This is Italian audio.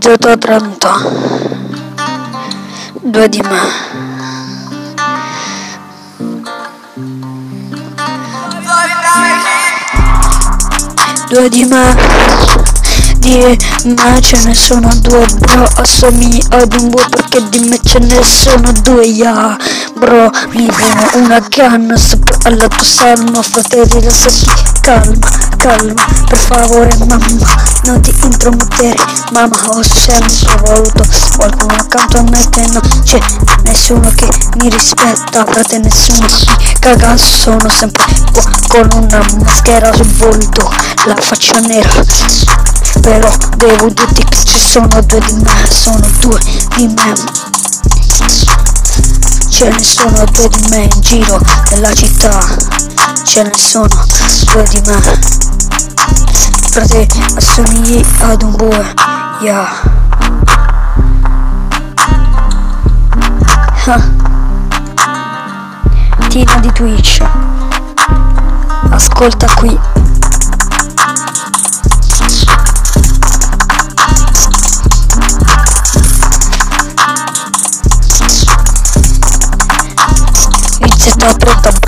utilizzato 30 due di me. Due di me. Di me ce ne sono due bro. Assomigli ad un bue perché di me ce ne sono due ya. Yeah. bro mi viene una canna sopra alla tua salma fratelli rilassati calma calma per favore mamma non ti intromettere. Mamma ho sempre voluto qualcuno accanto a me che non c'è nessuno che mi rispetta. Frate nessuno mi caga sono sempre qua con una maschera sul volto la faccia nera. Però devo dirti che ci sono due di me sono due di me. Ce ne sono due di me in giro nella città ce ne sono due di me. Frate assomigli ad un bue yeah. Tina di Twitch. Ascolta qui. Inizia pronta bro